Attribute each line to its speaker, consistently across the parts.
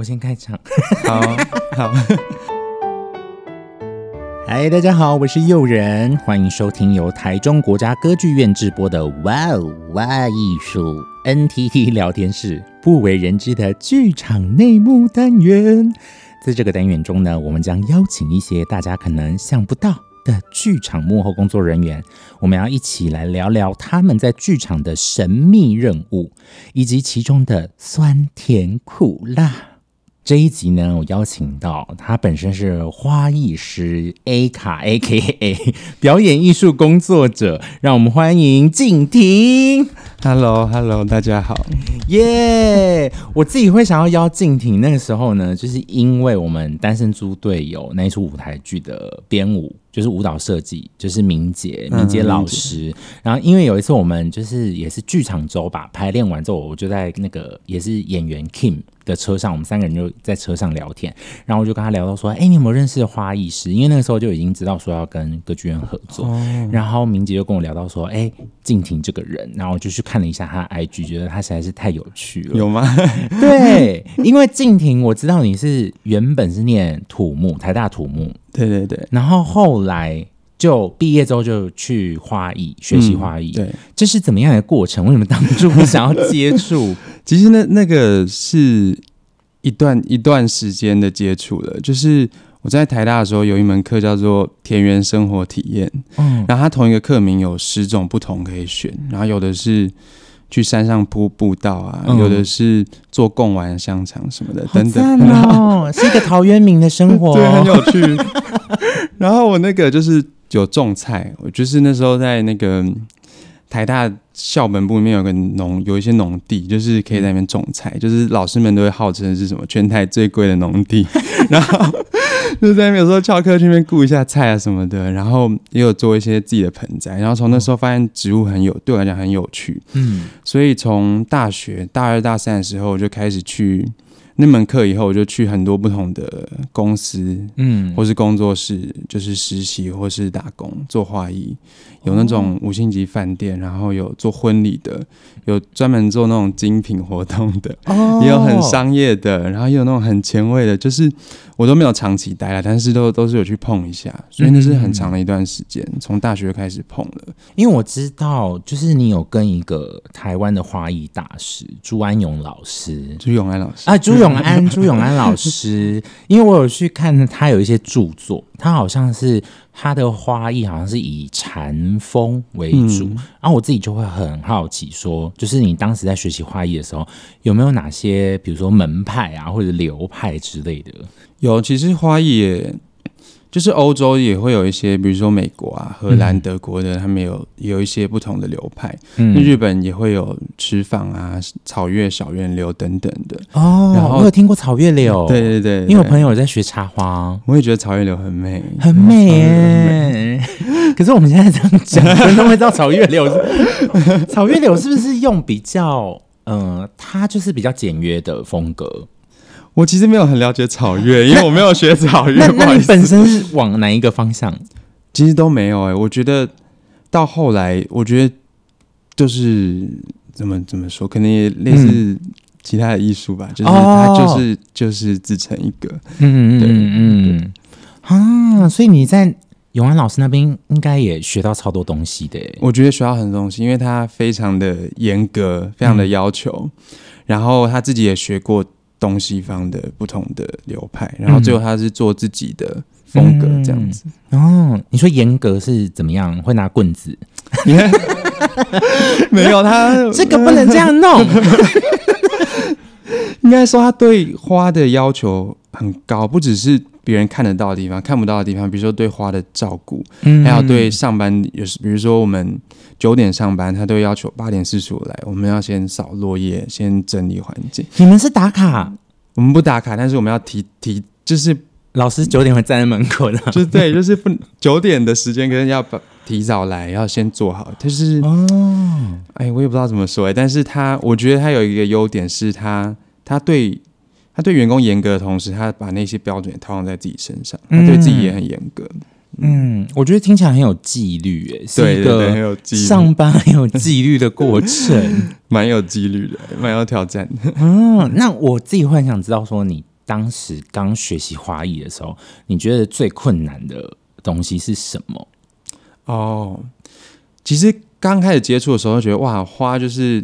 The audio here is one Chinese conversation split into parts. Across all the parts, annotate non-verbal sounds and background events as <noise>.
Speaker 1: 我先开场。
Speaker 2: 好好。<laughs>
Speaker 1: 嗨，大家好，我是诱人，欢迎收听由台中国家歌剧院制播的《哇哦哇艺术 NTT 聊天室》不为人知的剧场内幕单元。在这个单元中呢，我们将邀请一些大家可能想不到的剧场幕后工作人员，我们要一起来聊聊他们在剧场的神秘任务，以及其中的酸甜苦辣。这一集呢，我邀请到他本身是花艺师 A 卡 AKA <laughs> 表演艺术工作者，让我们欢迎静婷。
Speaker 2: Hello，Hello，hello, 大家好。
Speaker 1: 耶！Yeah, 我自己会想要邀静婷，那个时候呢，就是因为我们单身猪队友那一出舞台剧的编舞。就是舞蹈设计，就是明杰，明杰老师。嗯、然后因为有一次我们就是也是剧场周吧，排练完之后，我就在那个也是演员 Kim 的车上，我们三个人就在车上聊天。然后我就跟他聊到说：“哎、欸，你有没有认识的花艺师？”因为那个时候就已经知道说要跟歌剧院合作。哦、然后明杰就跟我聊到说：“哎、欸，靖庭这个人。”然后我就去看了一下他的 IG，觉得他实在是太有趣了。
Speaker 2: 有吗？<laughs>
Speaker 1: 对，因为静婷，我知道你是原本是念土木，台大土木。
Speaker 2: 对对对，
Speaker 1: 然后后来就毕业之后就去花艺学习花艺，
Speaker 2: 嗯，对，
Speaker 1: 这是怎么样的过程？为什么当初不想要接触？<laughs>
Speaker 2: 其实那那个是一段一段时间的接触了，就是我在台大的时候有一门课叫做田园生活体验，嗯，然后它同一个课名有十种不同可以选，然后有的是。去山上铺步道啊，嗯、有的是做贡丸香肠什么的，等等，
Speaker 1: 哦，<laughs> 是一个陶渊明的生活，
Speaker 2: 对，很有趣。然后我那个就是有种菜，我就是那时候在那个台大校本部里面有个农，有一些农地，就是可以在那边种菜，就是老师们都会号称是什么全台最贵的农地，<laughs> 然后。就在那边有时候翘课去那边顾一下菜啊什么的，然后也有做一些自己的盆栽，然后从那时候发现植物很有，对我来讲很有趣，嗯，所以从大学大二大三的时候我就开始去那门课，以后我就去很多不同的公司，嗯，或是工作室，就是实习或是打工做花艺，有那种五星级饭店，然后有做婚礼的，有专门做那种精品活动的，也有很商业的，然后也有那种很前卫的，就是。我都没有长期待了，但是都都是有去碰一下，所以那是很长的一段时间，从、嗯、大学开始碰了。
Speaker 1: 因为我知道，就是你有跟一个台湾的花艺大师朱安勇老师，
Speaker 2: 朱永安老师
Speaker 1: 啊，朱永安，朱永安老师，因为我有去看他有一些著作，他好像是。他的花艺好像是以禅风为主，嗯、然后我自己就会很好奇說，说就是你当时在学习花艺的时候，有没有哪些比如说门派啊或者流派之类的？
Speaker 2: 有，其实花艺也。就是欧洲也会有一些，比如说美国啊、荷兰、德国的，他们有有一些不同的流派。嗯，日本也会有池坊啊、草月、小院流等等的。
Speaker 1: 哦，然后我有听过草月流。
Speaker 2: 对对对，
Speaker 1: 因为我朋友在学插花，
Speaker 2: 我也觉得草月流很美，
Speaker 1: 很美耶。<laughs> 可是我们现在这样讲，人都会知道草月流是草月流是不是用比较，嗯、呃，它就是比较简约的风格。
Speaker 2: 我其实没有很了解草月，<laughs> 因为我没有学草月。
Speaker 1: 那那你本身是往哪一个方向？
Speaker 2: 其实都没有哎、欸。我觉得到后来，我觉得就是怎么怎么说，可能也类似其他的艺术吧。嗯、就是它就是、哦、就是自成一个。嗯嗯嗯
Speaker 1: 嗯啊，所以你在永安老师那边应该也学到超多东西的。
Speaker 2: 我觉得学到很多东西，因为他非常的严格，非常的要求，嗯、然后他自己也学过。东西方的不同的流派，然后最后他是做自己的风格这样子。
Speaker 1: 嗯、哦，你说严格是怎么样？会拿棍子？<laughs>
Speaker 2: 没有他，<laughs>
Speaker 1: 这个不能这样弄。<laughs>
Speaker 2: 应该说他对花的要求很高，不只是别人看得到的地方，看不到的地方，比如说对花的照顾，嗯、还有对上班，有时比如说我们。九点上班，他都要求八点四十五来。我们要先扫落叶，先整理环境。
Speaker 1: 你们是打卡？
Speaker 2: 我们不打卡，但是我们要提提，就是
Speaker 1: 老师九点会站在门口的。
Speaker 2: 就是对，就是不九点的时间，可能要提早来，要先做好。就是哦，哎，我也不知道怎么说哎，但是他，我觉得他有一个优点是他，他对他对员工严格的同时，他把那些标准也套用在自己身上，他对自己也很严格。嗯
Speaker 1: 嗯，我觉得听起来很有纪律，诶，是一个上班很有纪律的过程，<laughs>
Speaker 2: 蛮有纪律的，蛮有挑战的。
Speaker 1: 嗯，那我自己会很想知道，说你当时刚学习花艺的时候，你觉得最困难的东西是什么？
Speaker 2: 哦，其实刚开始接触的时候，觉得哇，花就是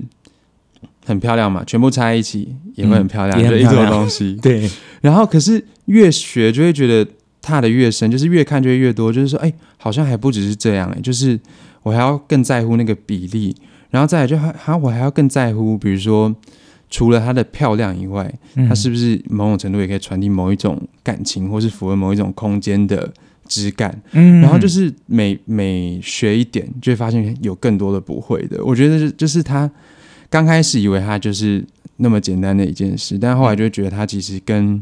Speaker 2: 很漂亮嘛，全部插一起也会很漂亮，嗯、就一种东西。<laughs>
Speaker 1: 对。
Speaker 2: 然后，可是越学就会觉得踏的越深，就是越看就会越多，就是说，哎，好像还不只是这样，哎，就是我还要更在乎那个比例，然后再来就还还我还要更在乎，比如说。除了她的漂亮以外，她是不是某种程度也可以传递某一种感情，或是符合某一种空间的质感？嗯，然后就是每每学一点，就会发现有更多的不会的。我觉得就是他刚开始以为他就是那么简单的一件事，但后来就觉得他其实跟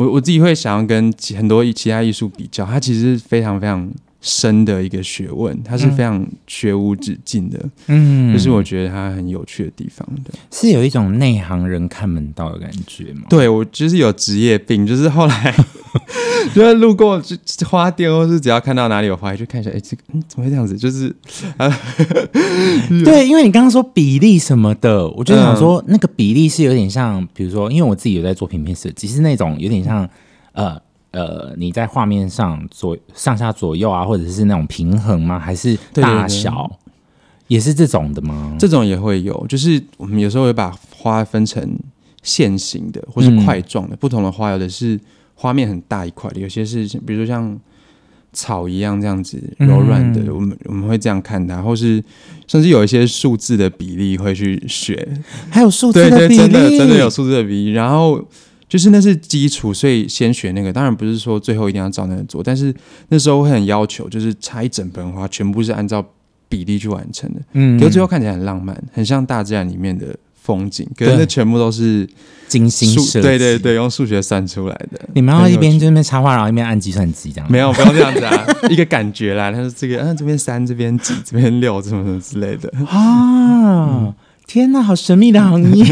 Speaker 2: 我我自己会想要跟很多其他艺术比较，它其实非常非常。深的一个学问，它是非常学无止境的，嗯，就是我觉得它很有趣的地方的，
Speaker 1: 是有一种内行人看门道的感觉吗？
Speaker 2: 对，我就是有职业病，就是后来 <laughs> 就是路过就花店，或是只要看到哪里有花，就看一下，哎，这个嗯，怎么会这样子？就是啊，<laughs>
Speaker 1: 对，因为你刚刚说比例什么的，我就想说那个比例是有点像，比如说，因为我自己有在做平面设计，是那种有点像呃。呃，你在画面上左上下左右啊，或者是那种平衡吗？还是大小？也是这种的吗？
Speaker 2: 这种也会有，就是我们有时候会把花分成线形的，或是块状的。嗯、不同的花，有的是花面很大一块的，有些是比如说像草一样这样子柔软的。嗯、我们我们会这样看它，或是甚至有一些数字的比例会去学，
Speaker 1: 还有数字的比例，
Speaker 2: 对对，真的真的有数字的比例，然后。就是那是基础，所以先学那个。当然不是说最后一定要照那个做，但是那时候会很要求，就是插一整盆花，全部是按照比例去完成的。嗯，可是最后看起来很浪漫，很像大自然里面的风景。可是那全部都是
Speaker 1: 精心设计，
Speaker 2: 对对对，用数学算出来的。
Speaker 1: 你们要一边就那边插画，然后一边按计算机这样？
Speaker 2: 没有，不用这样子啊，<laughs> 一个感觉啦。他说这个，嗯、啊，这边三，这边几，这边六，什么什么之类的
Speaker 1: 啊。嗯天哪，好神秘的行业！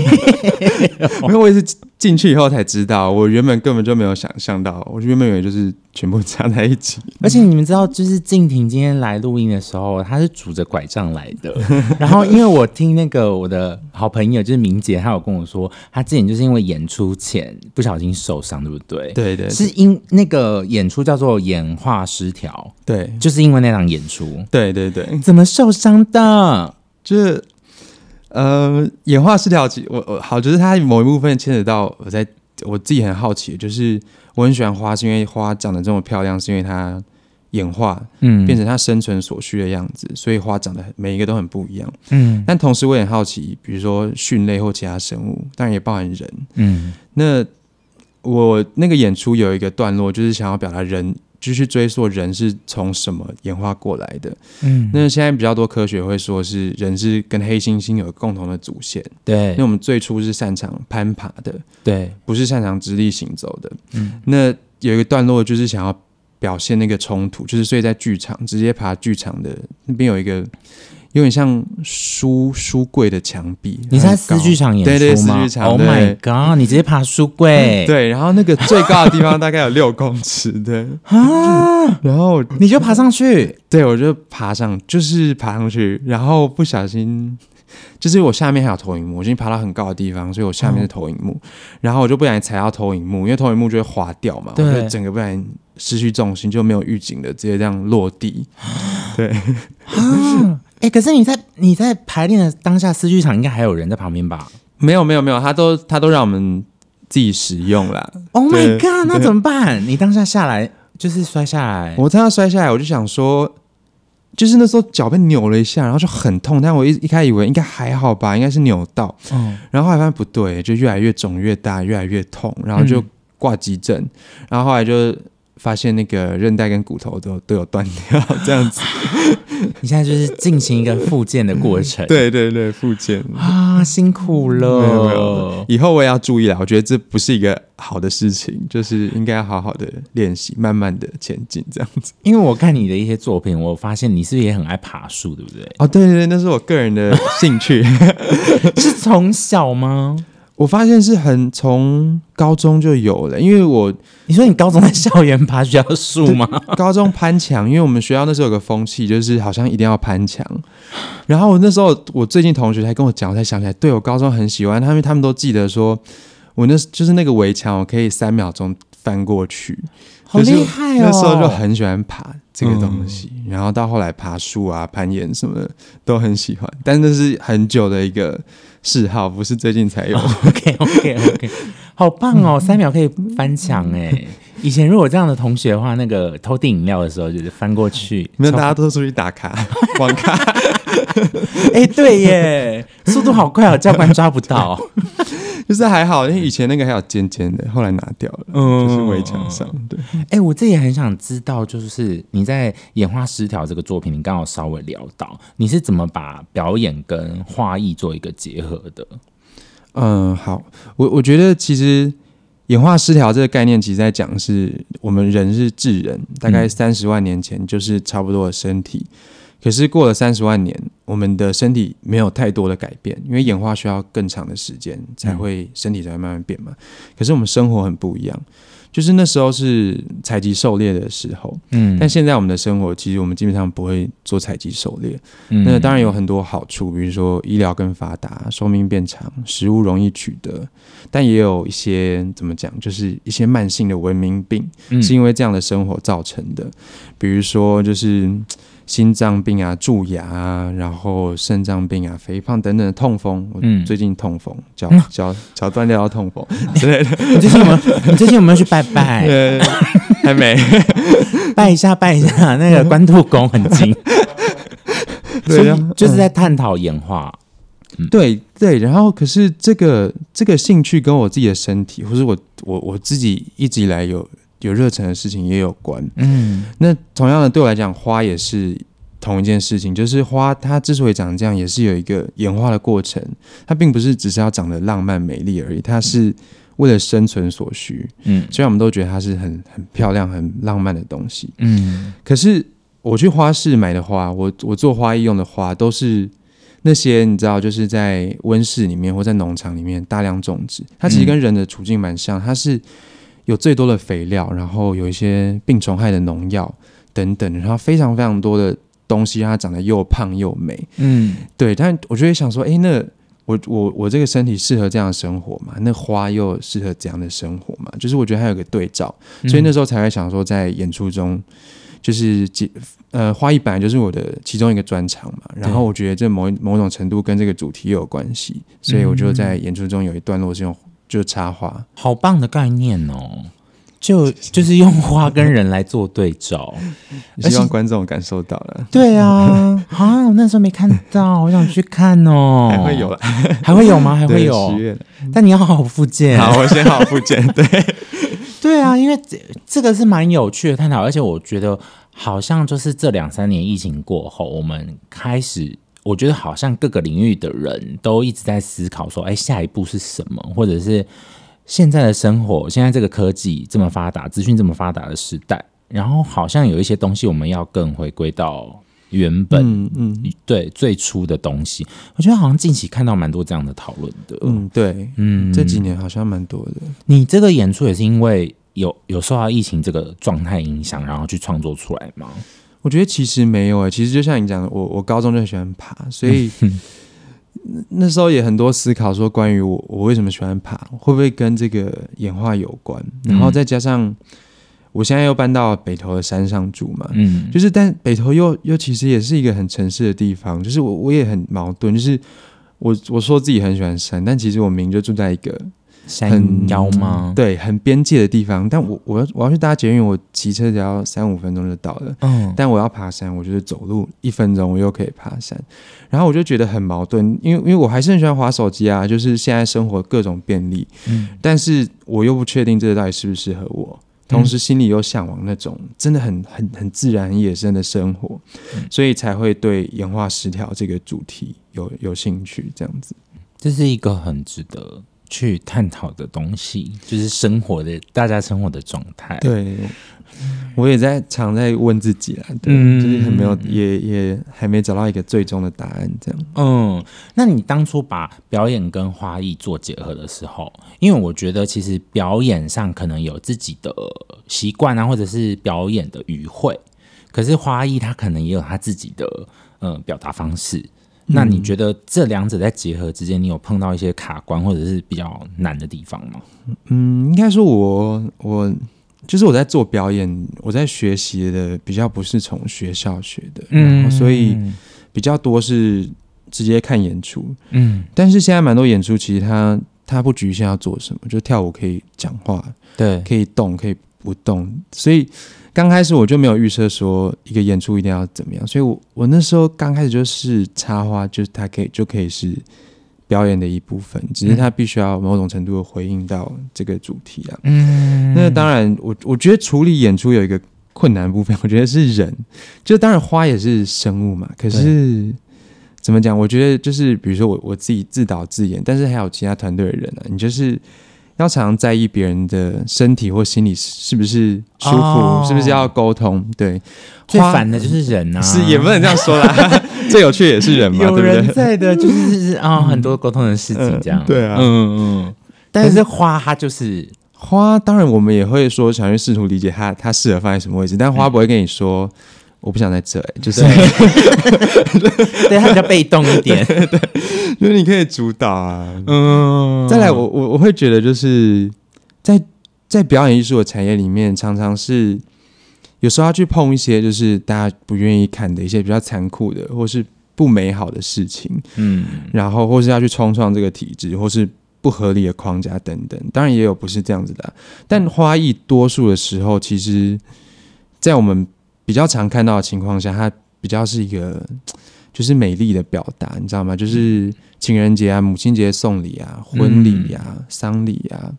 Speaker 1: <laughs>
Speaker 2: 没有我也是进去以后才知道，我原本根本就没有想象到，我原本以为就是全部加在一起。
Speaker 1: 而且你们知道，就是静婷今天来录音的时候，她是拄着拐杖来的。<laughs> 然后，因为我听那个我的好朋友就是明杰，她有跟我说，她之前就是因为演出前不小心受伤，对不对？
Speaker 2: 对，对对，
Speaker 1: 是因那个演出叫做演化失调，
Speaker 2: 对，
Speaker 1: 就是因为那场演出，
Speaker 2: 对对对，
Speaker 1: 怎么受伤的？
Speaker 2: 就是。呃，演化失调，我我好，就是它某一部分牵扯到我在我自己很好奇，就是我很喜欢花，是因为花长得这么漂亮，是因为它演化，嗯，变成它生存所需的样子，所以花长得每一个都很不一样，嗯。但同时我也很好奇，比如说蕈类或其他生物，当然也包含人，嗯。那我那个演出有一个段落，就是想要表达人。继续追溯人是从什么演化过来的？嗯，那现在比较多科学会说是人是跟黑猩猩有共同的祖先。
Speaker 1: 对，
Speaker 2: 那我们最初是擅长攀爬的，
Speaker 1: 对，
Speaker 2: 不是擅长直立行走的。嗯，那有一个段落就是想要表现那个冲突，就是所以在剧场直接爬剧场的那边有一个。有点像书书柜的墙壁。你在
Speaker 1: 四剧场演出吗？
Speaker 2: 对对，四剧场。
Speaker 1: Oh my god！你直接爬书柜？<laughs>
Speaker 2: 对，然后那个最高的地方大概有六公尺，对啊。然后
Speaker 1: 你就爬上去？
Speaker 2: 对，我就爬上，就是爬上去，然后不小心，就是我下面还有投影幕，我已经爬到很高的地方，所以我下面是投影幕，哦、然后我就不小心踩到投影幕，因为投影幕就会滑掉嘛，对我就整个不小心失去重心，就没有预警的直接这样落地。<gasps> 对
Speaker 1: 啊。哎、欸，可是你在你在排练的当下，丝剧场应该还有人在旁边吧？
Speaker 2: 没有没有没有，他都他都让我们自己使用了。
Speaker 1: Oh my god！那怎么办？你当下下来就是摔下来，
Speaker 2: 我当下摔下来，我就想说，就是那时候脚被扭了一下，然后就很痛。但我一一开始以为应该还好吧，应该是扭到。嗯，然后后来发现不对，就越来越肿越大，越来越痛，然后就挂急诊，嗯、然后后来就。发现那个韧带跟骨头都都有断掉，这样子。<laughs>
Speaker 1: 你现在就是进行一个复健的过程。<laughs>
Speaker 2: 对对对，复健
Speaker 1: 啊，辛苦了。
Speaker 2: 以后我也要注意了，我觉得这不是一个好的事情，就是应该要好好的练习，慢慢的前进，这样子。
Speaker 1: 因为我看你的一些作品，我发现你是不是也很爱爬树，对不对？
Speaker 2: 哦，对对对，那是我个人的兴趣。<laughs>
Speaker 1: 是从小吗？
Speaker 2: 我发现是很从高中就有了，因为我
Speaker 1: 你说你高中在校园爬学校树吗？
Speaker 2: 高中攀墙，因为我们学校那时候有个风气，就是好像一定要攀墙。然后我那时候我最近同学才跟我讲，我才想起来，对，我高中很喜欢他们，他们都记得说我那就是那个围墙，我可以三秒钟翻过去。
Speaker 1: 好厉害哦！
Speaker 2: 那时候就很喜欢爬这个东西，嗯、然后到后来爬树啊、攀岩什么的都很喜欢，但那是很久的一个嗜好，不是最近才有。
Speaker 1: OK OK OK，好棒哦！三秒可以翻墙哎！以前如果这样的同学的话，那个偷订饮料的时候就是翻过去，
Speaker 2: 没有大家都出去打卡网卡。<laughs>
Speaker 1: 哎、欸，对耶，速度好快哦，教官抓不到。<laughs>
Speaker 2: 就是还好，因为以前那个还有尖尖的，后来拿掉了，嗯、就是围墙上。对，
Speaker 1: 哎、欸，我这也很想知道，就是你在《演化失调》这个作品，你刚好稍微聊到，你是怎么把表演跟画艺做一个结合的？
Speaker 2: 嗯，好，我我觉得其实演化失调这个概念，其实在讲是我们人是智人，大概三十万年前就是差不多的身体。可是过了三十万年，我们的身体没有太多的改变，因为演化需要更长的时间才会身体才会慢慢变嘛。可是我们生活很不一样，就是那时候是采集狩猎的时候，嗯，但现在我们的生活其实我们基本上不会做采集狩猎，嗯，那当然有很多好处，比如说医疗更发达，寿命变长，食物容易取得，但也有一些怎么讲，就是一些慢性的文明病，是因为这样的生活造成的，比如说就是。心脏病啊，蛀牙啊，然后肾脏病啊，肥胖等等的痛风。我，最近痛风，脚脚脚断掉要痛风 <laughs> 之类的。
Speaker 1: 你最近有没有？你最近有没有去拜拜？
Speaker 2: 对，<laughs> 还没。
Speaker 1: 拜一下，拜一下，那个关渡宫很近。<laughs> 对啊，就是在探讨演化。
Speaker 2: 嗯、对对，然后可是这个这个兴趣跟我自己的身体，或是我我我自己一直以来有。有热忱的事情也有关，嗯，那同样的对我来讲，花也是同一件事情，就是花它之所以长这样，也是有一个演化的过程，它并不是只是要长得浪漫美丽而已，它是为了生存所需，嗯，虽然我们都觉得它是很很漂亮、很浪漫的东西，嗯，可是我去花市买的花，我我做花艺用的花，都是那些你知道，就是在温室里面或在农场里面大量种植，它其实跟人的处境蛮像，它是。有最多的肥料，然后有一些病虫害的农药等等，然后非常非常多的东西让它长得又胖又美。嗯，对。但我就会想说，哎，那我我我这个身体适合这样的生活吗？那花又适合怎样的生活吗？就是我觉得它有个对照，所以那时候才会想说，在演出中，就是几呃，花艺本来就是我的其中一个专长嘛。然后我觉得这某某种程度跟这个主题有关系，所以我就在演出中有一段落是用。就插花，
Speaker 1: 好棒的概念哦！就就是用花跟人来做对照，<laughs>
Speaker 2: 希望观众感受到了。
Speaker 1: 对啊，啊，我那时候没看到，我想去看哦。<laughs>
Speaker 2: 还会有了，
Speaker 1: 还会有吗？<laughs> 还会有。十月了，但你要好好复健。
Speaker 2: 好，我先好好复健。对，
Speaker 1: 对啊，因为这这个是蛮有趣的探讨，而且我觉得好像就是这两三年疫情过后，我们开始。我觉得好像各个领域的人都一直在思考说，哎，下一步是什么？或者是现在的生活，现在这个科技这么发达，资讯这么发达的时代，然后好像有一些东西我们要更回归到原本，嗯，嗯对，最初的东西。我觉得好像近期看到蛮多这样的讨论的，
Speaker 2: 嗯，对，嗯，这几年好像蛮多的。
Speaker 1: 你这个演出也是因为有有受到疫情这个状态影响，然后去创作出来吗？
Speaker 2: 我觉得其实没有诶、欸，其实就像你讲的，我我高中就很喜欢爬，所以那时候也很多思考，说关于我我为什么喜欢爬，会不会跟这个演化有关？然后再加上我现在又搬到北投的山上住嘛，嗯，就是但北投又又其实也是一个很城市的地方，就是我我也很矛盾，就是我我说自己很喜欢山，但其实我明明就住在一个。
Speaker 1: 山腰吗？
Speaker 2: 嗯、对，很边界的地方。但我我要我要去搭捷运，我骑车只要三五分钟就到了。嗯，但我要爬山，我就是走路一分钟，我又可以爬山。然后我就觉得很矛盾，因为因为我还是很喜欢滑手机啊，就是现在生活各种便利。嗯，但是我又不确定这个到底适不适合我，同时心里又向往那种真的很很很自然、很野生的生活，嗯、所以才会对演化失调这个主题有有兴趣。这样子，
Speaker 1: 这是一个很值得。去探讨的东西，就是生活的大家生活的状态。
Speaker 2: 对，我也在常在问自己啦，对，嗯、就是还没有，也也还没找到一个最终的答案。这样，
Speaker 1: 嗯，那你当初把表演跟花艺做结合的时候，因为我觉得其实表演上可能有自己的习惯啊，或者是表演的语汇，可是花艺它可能也有它自己的嗯表达方式。那你觉得这两者在结合之间，你有碰到一些卡关或者是比较难的地方吗？
Speaker 2: 嗯，应该说我我就是我在做表演，我在学习的比较不是从学校学的，嗯，所以比较多是直接看演出，嗯，但是现在蛮多演出其实它它不局限要做什么，就跳舞可以讲话，对，可以动可以不动，所以。刚开始我就没有预设说一个演出一定要怎么样，所以我我那时候刚开始就是插花，就是它可以就可以是表演的一部分，只是它必须要某种程度的回应到这个主题啊。嗯，那当然我我觉得处理演出有一个困难部分，我觉得是人，就当然花也是生物嘛，可是怎么讲？我觉得就是比如说我我自己自导自演，但是还有其他团队的人呢、啊，你就是。要常常在意别人的身体或心理是不是舒服，哦、是不是要沟通？对，
Speaker 1: 最烦的就是人啊，<laughs>
Speaker 2: 是也不能这样说啦。<laughs> 最有趣也是人嘛，
Speaker 1: 有人在的就是啊、哦，很多沟通的事情这样。
Speaker 2: 嗯、对啊，
Speaker 1: 嗯嗯。但是花它就是
Speaker 2: 花，当然我们也会说想去试图理解它，它适合放在什么位置。但花不会跟你说。嗯我不想在这，就是
Speaker 1: 对 <laughs> 他比较被动一点，<laughs>
Speaker 2: 对，因为你可以主导啊。嗯，再来我，我我我会觉得，就是在在表演艺术的产业里面，常常是有时候要去碰一些，就是大家不愿意看的一些比较残酷的，或是不美好的事情。嗯，然后或是要去冲撞这个体制，或是不合理的框架等等。当然也有不是这样子的啊，但花艺多数的时候，其实，在我们。比较常看到的情况下，它比较是一个就是美丽的表达，你知道吗？就是情人节啊、母亲节送礼啊、婚礼啊、丧礼啊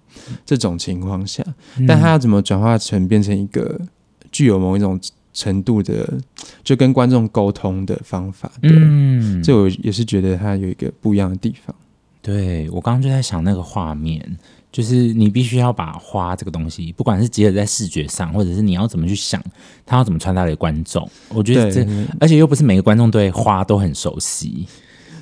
Speaker 2: 这种情况下，但它要怎么转化成变成一个具有某一种程度的，就跟观众沟通的方法？对嗯，这我也是觉得它有一个不一样的地方。
Speaker 1: 对，我刚刚就在想那个画面。就是你必须要把花这个东西，不管是结合在视觉上，或者是你要怎么去想，它要怎么传达给观众。我觉得这，而且又不是每个观众对花都很熟悉。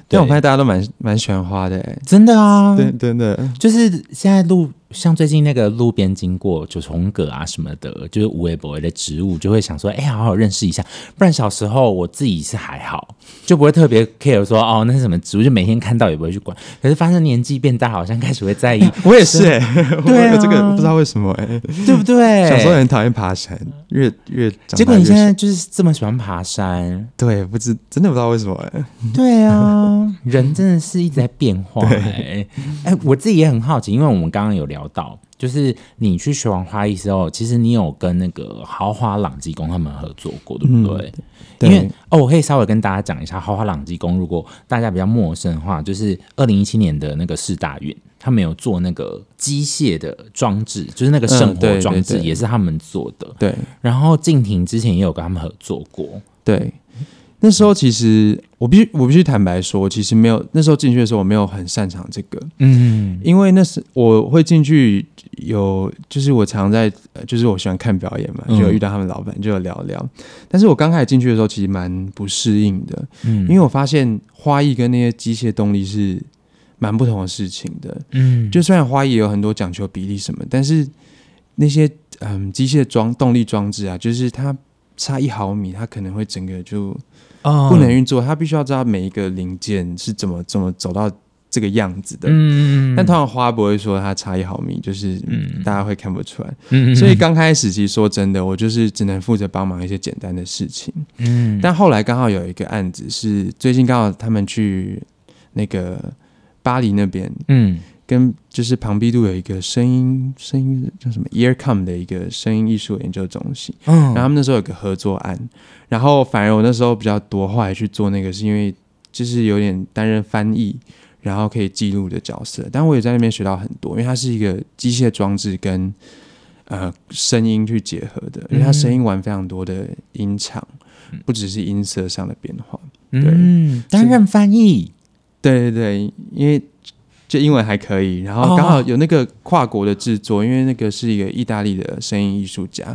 Speaker 2: 对，我发现大家都蛮蛮喜欢花的，
Speaker 1: 真的啊，
Speaker 2: 对，真的。
Speaker 1: 就是现在路，像最近那个路边经过九重葛啊什么的，就是无微不微的植物，就会想说，哎、欸，好好认识一下。不然小时候我自己是还好，就不会特别 care 说，哦，那是什么植物，就每天看到也不会去管。可是发生年纪变大，好像开始会在意。<laughs>
Speaker 2: 我也是哎、欸，对、啊、这个不知道为什么哎、欸，
Speaker 1: 对不对？
Speaker 2: 小时候很讨厌爬山，越越长大越
Speaker 1: 结果你现在就是这么喜欢爬山，
Speaker 2: 对，不知真的不知道为什么哎、欸。
Speaker 1: 对啊，<laughs> 人真的是一直在变化哎、欸。哎、欸，我自己也很好奇，因为我们刚刚有聊。聊到就是你去学完花艺之后，其实你有跟那个豪华朗基公他们合作过，对不对？嗯、对，因为哦，我可以稍微跟大家讲一下豪华朗基公，如果大家比较陌生的话，就是二零一七年的那个世大运，他们有做那个机械的装置，就是那个生活装置，也是他们做的。对，然后静婷之前也有跟他们合作过，
Speaker 2: 对。那时候其实我必须我必须坦白说，其实没有那时候进去的时候，我没有很擅长这个，嗯，因为那时我会进去有就是我常在就是我喜欢看表演嘛，就有遇到他们老板就有聊聊，但是我刚开始进去的时候，其实蛮不适应的，嗯，因为我发现花艺跟那些机械动力是蛮不同的事情的，嗯，就虽然花艺有很多讲求比例什么，但是那些嗯机械装动力装置啊，就是它差一毫米，它可能会整个就。不能运作，他必须要知道每一个零件是怎么怎么走到这个样子的。嗯，但通常花不会说它差一毫米，就是大家会看不出来。嗯，所以刚开始其实说真的，我就是只能负责帮忙一些简单的事情。嗯，但后来刚好有一个案子是最近刚好他们去那个巴黎那边，嗯。跟就是庞毕度有一个声音声音叫什么？Earcom 的一个声音艺术研究中心，嗯，然后他们那时候有个合作案，然后反而我那时候比较多，后来去做那个是因为就是有点担任翻译，然后可以记录的角色，但我也在那边学到很多，因为它是一个机械装置跟呃声音去结合的，因为它声音玩非常多的音场，不只是音色上的变化，对，
Speaker 1: 嗯，担任翻译，
Speaker 2: 对对对，因为。就英文还可以，然后刚好有那个跨国的制作，因为那个是一个意大利的声音艺术家，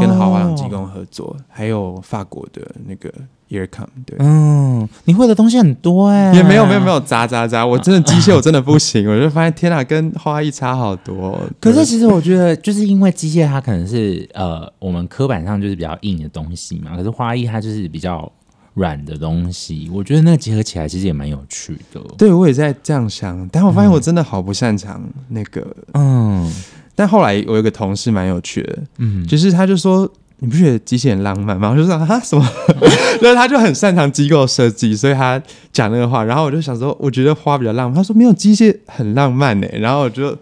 Speaker 2: 跟豪华朗基工合作，还有法国的那个 Earcom。对，
Speaker 1: 嗯，你会的东西很多哎，
Speaker 2: 也没有没有没有杂杂杂，我真的机械我真的不行，<laughs> 我就发现天哪，跟花艺差好多。
Speaker 1: 可是其实我觉得，就是因为机械它可能是呃我们刻板上就是比较硬的东西嘛，可是花艺它就是比较软的东西，我觉得那个结合起来其实也蛮有趣的。
Speaker 2: 对，我也在这样想，但我发现我真的好不擅长那个，嗯。但后来我有个同事蛮有趣的，嗯，就是他就说。你不觉得机械很浪漫吗？我就说啊什么，<laughs> 然后他就很擅长机构设计，所以他讲那个话。然后我就想说，我觉得花比较浪漫。他说没有机械很浪漫呢。然后我就。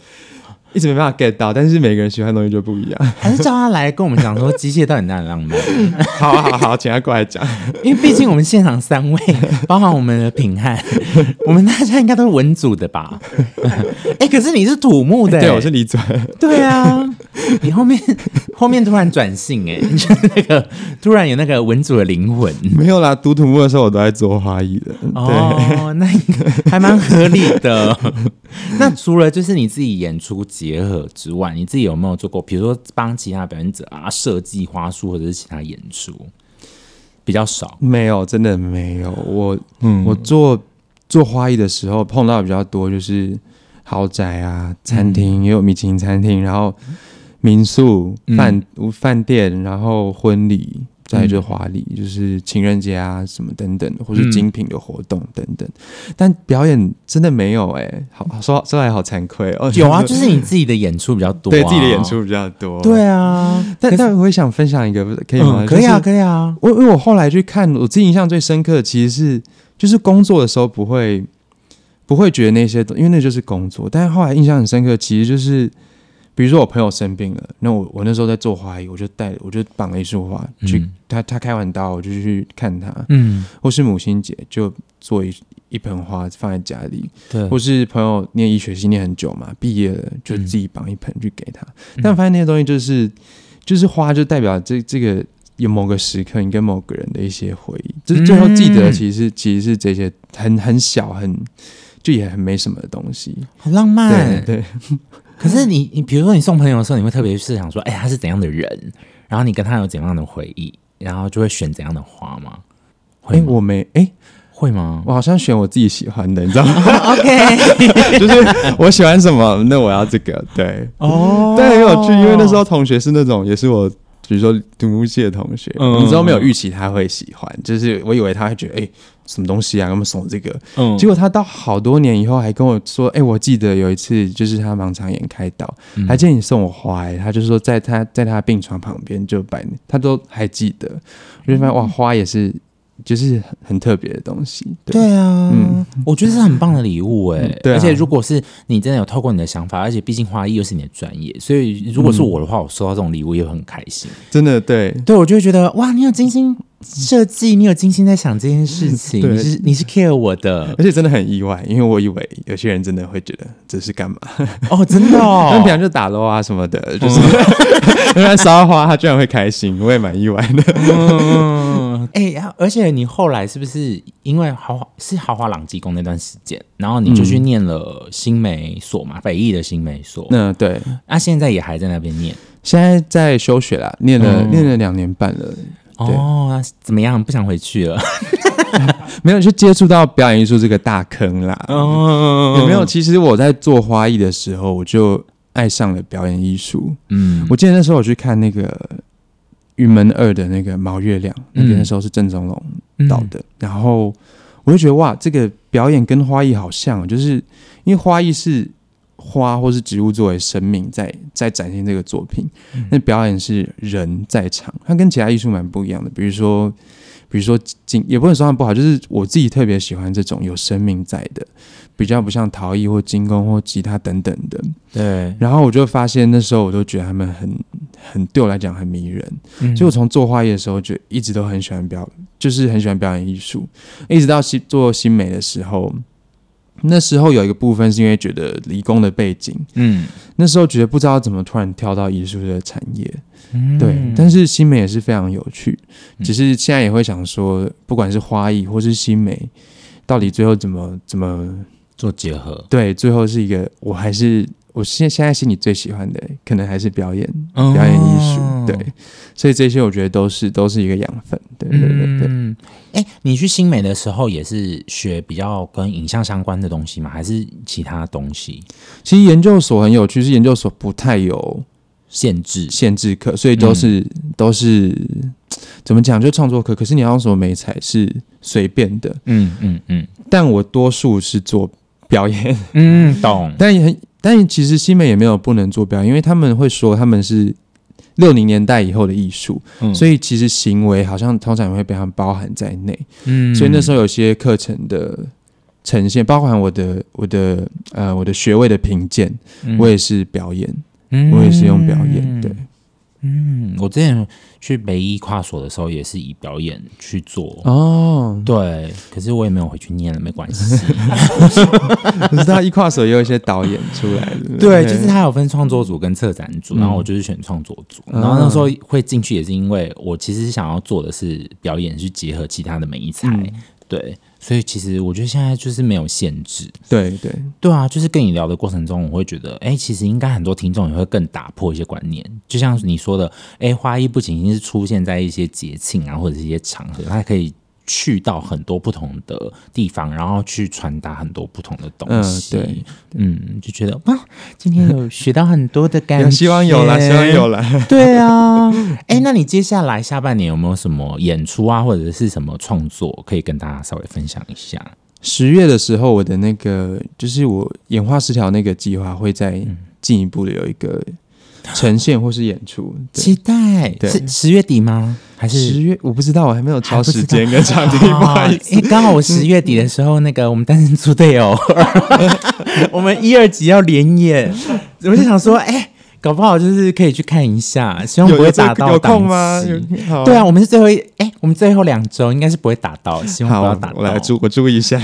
Speaker 2: 一直没办法 get 到，但是每个人喜欢的东西就不一样。
Speaker 1: 还是叫他来跟我们讲说机械到底哪里浪漫？<laughs>
Speaker 2: 好好好，请他过来讲。
Speaker 1: 因为毕竟我们现场三位，<laughs> 包含我们的品汉，我们大家应该都是文组的吧？<laughs> 哎、欸，可是你是土木的、欸，
Speaker 2: 对，我是理专。
Speaker 1: 对啊，<laughs> 你后面 <laughs> 后面突然转性、欸，哎，<laughs> 你那个突然有那个文组的灵魂？
Speaker 2: 没有啦，读土木的时候我都在做花艺的。
Speaker 1: 哦，那个还蛮合理的。那除了就是你自己演出结合之外，你自己有没有做过？比如说帮其他表演者啊设计花束，或者是其他演出？比较少，
Speaker 2: 没有，真的没有。我，嗯，我做做花艺的时候碰到的比较多，就是豪宅啊、餐厅，也有米其林餐厅，然后民宿、饭饭店，然后婚礼。再就华丽，就是情人节啊什么等等，或是精品的活动等等。嗯、但表演真的没有哎、欸，好说说来好惭愧哦。<laughs>
Speaker 1: 有啊，就是你自己的演出比较多、啊，
Speaker 2: 对自己的演出比较多。
Speaker 1: 对啊，
Speaker 2: 但但我会想分享一个，可以吗？
Speaker 1: 嗯、可以啊，可以啊。
Speaker 2: 我因为我后来去看，我自己印象最深刻的其实是，就是工作的时候不会不会觉得那些，因为那就是工作。但是后来印象很深刻，其实就是。比如说我朋友生病了，那我我那时候在做花艺，我就带我就绑了一束花去，嗯、他他开完刀，我就去看他，嗯，或是母亲节就做一一盆花放在家里，对，或是朋友念医学系念很久嘛，毕业了就自己绑一盆去给他，嗯、但我发现那些东西就是就是花就代表这这个有某个时刻你跟某个人的一些回忆，就是最后记得其实、嗯、其实是这些很很小很就也很没什么的东西，
Speaker 1: 很浪漫，
Speaker 2: 对。对
Speaker 1: 可是你，你比如说你送朋友的时候，你会特别是想说，哎、欸，他是怎样的人，然后你跟他有怎样的回忆，然后就会选怎样的花吗？
Speaker 2: 会我没，哎、欸，
Speaker 1: 会吗？
Speaker 2: 我好像选我自己喜欢的，你知道吗
Speaker 1: ？OK，<laughs>
Speaker 2: 就是我喜欢什么，那我要这个，对，哦，对，很有趣，因为那时候同学是那种，也是我。比如说读物系的同学，嗯、你知道没有预期他会喜欢，就是我以为他会觉得哎、欸、什么东西啊，给我们送这个，嗯、结果他到好多年以后还跟我说，哎、欸，我记得有一次就是他盲肠炎开刀，嗯、还记得你送我花、欸，他就说在他在他病床旁边就摆，他都还记得，我就发现哇，花也是。就是很特别的东西，对，
Speaker 1: 对啊，嗯，我觉得是很棒的礼物哎、欸，对、啊，而且如果是你真的有透过你的想法，而且毕竟花艺又是你的专业，所以如果是我的话，嗯、我收到这种礼物也会很开心，
Speaker 2: 真的，对，
Speaker 1: 对我就会觉得哇，你有精心设计，你有精心在想这件事情，你是你是 care 我的，
Speaker 2: 而且真的很意外，因为我以为有些人真的会觉得这是干嘛
Speaker 1: 哦，真的哦，<laughs>
Speaker 2: 他们平常就打楼啊什么的，就是 <laughs> 因为烧花，他居然会开心，我也蛮意外的，
Speaker 1: 嗯。<laughs> 哎呀，而且你后来是不是因为豪华是豪华朗机工那段时间，然后你就去念了新美所嘛，北艺的新美所。
Speaker 2: 嗯，对。那、
Speaker 1: 啊、现在也还在那边念？
Speaker 2: 现在在休学啦，念了、嗯、念了两年半了。
Speaker 1: 哦，怎么样？不想回去了？<laughs>
Speaker 2: 没有，去接触到表演艺术这个大坑啦。哦，有没有？其实我在做花艺的时候，我就爱上了表演艺术。嗯，我记得那时候我去看那个。玉门二的那个毛月亮，那边的时候是郑宗龙导的，嗯、然后我就觉得哇，这个表演跟花艺好像，就是因为花艺是花或是植物作为生命在在展现这个作品，嗯、那表演是人在场，它跟其他艺术蛮不一样的。比如说，比如说金，也不能说它不好，就是我自己特别喜欢这种有生命在的。比较不像陶艺或金工或吉他等等的，对。然后我就发现那时候我都觉得他们很很对我来讲很迷人，嗯、所以我从做花艺的时候就一直都很喜欢表，就是很喜欢表演艺术，一直到新做新美的时候，那时候有一个部分是因为觉得理工的背景，嗯，那时候觉得不知道怎么突然跳到艺术的产业，嗯、对。但是新美也是非常有趣，只是现在也会想说，不管是花艺或是新美，到底最后怎么怎么。
Speaker 1: 做结合，
Speaker 2: 对，最后是一个，我还是我现现在心里最喜欢的，可能还是表演，哦、表演艺术，对，所以这些我觉得都是都是一个养分，对对对对。嗯，
Speaker 1: 哎、欸，你去新美的时候也是学比较跟影像相关的东西吗？还是其他东西？
Speaker 2: 其实研究所很有趣，是研究所不太有
Speaker 1: 限制，
Speaker 2: 限制课，所以都是、嗯、都是怎么讲，就创作课。可是你要用什么媒材是随便的，
Speaker 1: 嗯嗯嗯。
Speaker 2: 但我多数是做表演，
Speaker 1: 嗯，懂。<laughs>
Speaker 2: 但也很，但其实新美也没有不能做表演，因为他们会说他们是六零年代以后的艺术，嗯，所以其实行为好像通常也会被他们包含在内。嗯，所以那时候有些课程的呈现，包含我的我的呃我的学位的评鉴，嗯，我也是表演，嗯，我也是用表演，对。
Speaker 1: 嗯，我之前去北艺跨所的时候，也是以表演去做哦。对，可是我也没有回去念了，没关系。<laughs> <laughs>
Speaker 2: 可是他一跨所也有一些导演出来的，
Speaker 1: 对，就是他有分创作组跟策展组，然后我就是选创作组。嗯、然后那时候会进去，也是因为我其实想要做的是表演，去结合其他的媒材，嗯、对。所以其实我觉得现在就是没有限制，
Speaker 2: 对对
Speaker 1: 对啊，就是跟你聊的过程中，我会觉得，哎、欸，其实应该很多听众也会更打破一些观念，就像你说的，哎、欸，花艺不仅仅是出现在一些节庆啊或者是一些场合，它可以。去到很多不同的地方，然后去传达很多不同的东西。嗯，对，嗯，就觉得哇，今天有学到很多的感觉。
Speaker 2: 希望有啦，希望有啦。<laughs>
Speaker 1: 对啊，<laughs> 哎、欸，那你接下来下半年有没有什么演出啊，或者是什么创作可以跟大家稍微分享一下？
Speaker 2: 十月的时候，我的那个就是我演化失调那个计划会再进一步的有一个。呈现或是演出，
Speaker 1: 期待对是十月底吗？还是
Speaker 2: 十月？我不知道，我还没有超时间跟场地。不好意思，
Speaker 1: 因为刚好我十月底的时候，那个我们单身组队友，<laughs> 我们一二集要连演，我就想说，哎、欸。搞不好就是可以去看一下，希望不会打到。有，空吗？对啊，我们是最后一哎、欸，我们最后两周应该是不会打到，希望不要打到。
Speaker 2: 我来注我注意一下，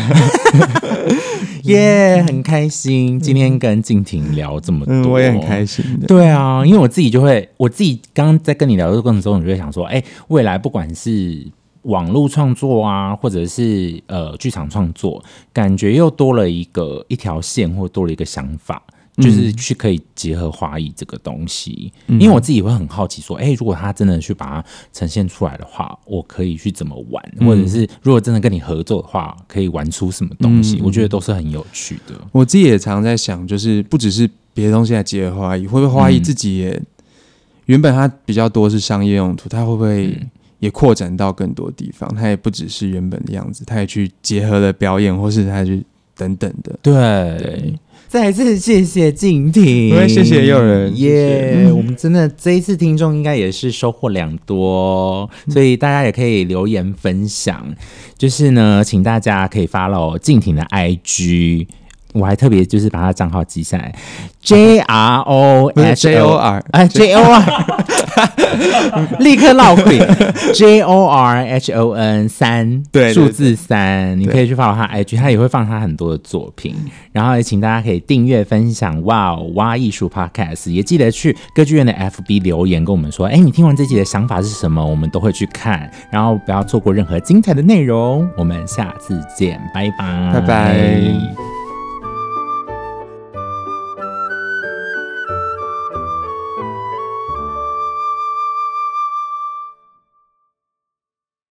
Speaker 2: <laughs>
Speaker 1: 耶，yeah, 很开心今天跟静婷聊这么多，
Speaker 2: 嗯、我也很开心的。
Speaker 1: 对啊，因为我自己就会，我自己刚刚在跟你聊的过程中，我就会想说，哎、欸，未来不管是网络创作啊，或者是呃剧场创作，感觉又多了一个一条线，或多了一个想法。就是去可以结合花艺这个东西，嗯、因为我自己会很好奇说，哎、欸，如果他真的去把它呈现出来的话，我可以去怎么玩，嗯、或者是如果真的跟你合作的话，可以玩出什么东西？嗯、我觉得都是很有趣的。
Speaker 2: 我自己也常在想，就是不只是别的东西来结合花艺，会不会花艺自己也、嗯、原本它比较多是商业用途，它会不会也扩展到更多地方？它也不只是原本的样子，它也去结合了表演，或是它去等等的。
Speaker 1: 对。对再次谢谢静婷，
Speaker 2: 谢谢有人，
Speaker 1: 耶！我们真的这一次听众应该也是收获良多，所以大家也可以留言分享。就是呢，请大家可以 follow 静婷的 IG。我还特别就是把他账号记下来，J R O H O R，哎，J O R，立刻闹鬼，<laughs> J O R H O N 三，对，数字三，你可以去 follow 他 IG，他也会放他很多的作品，然后也请大家可以订阅分享，哇，哇艺术 Podcast，也记得去歌剧院的 FB 留言跟我们说，哎，你听完这集的想法是什么？我们都会去看，然后不要错过任何精彩的内容，我们下次见，拜拜，
Speaker 2: 拜拜。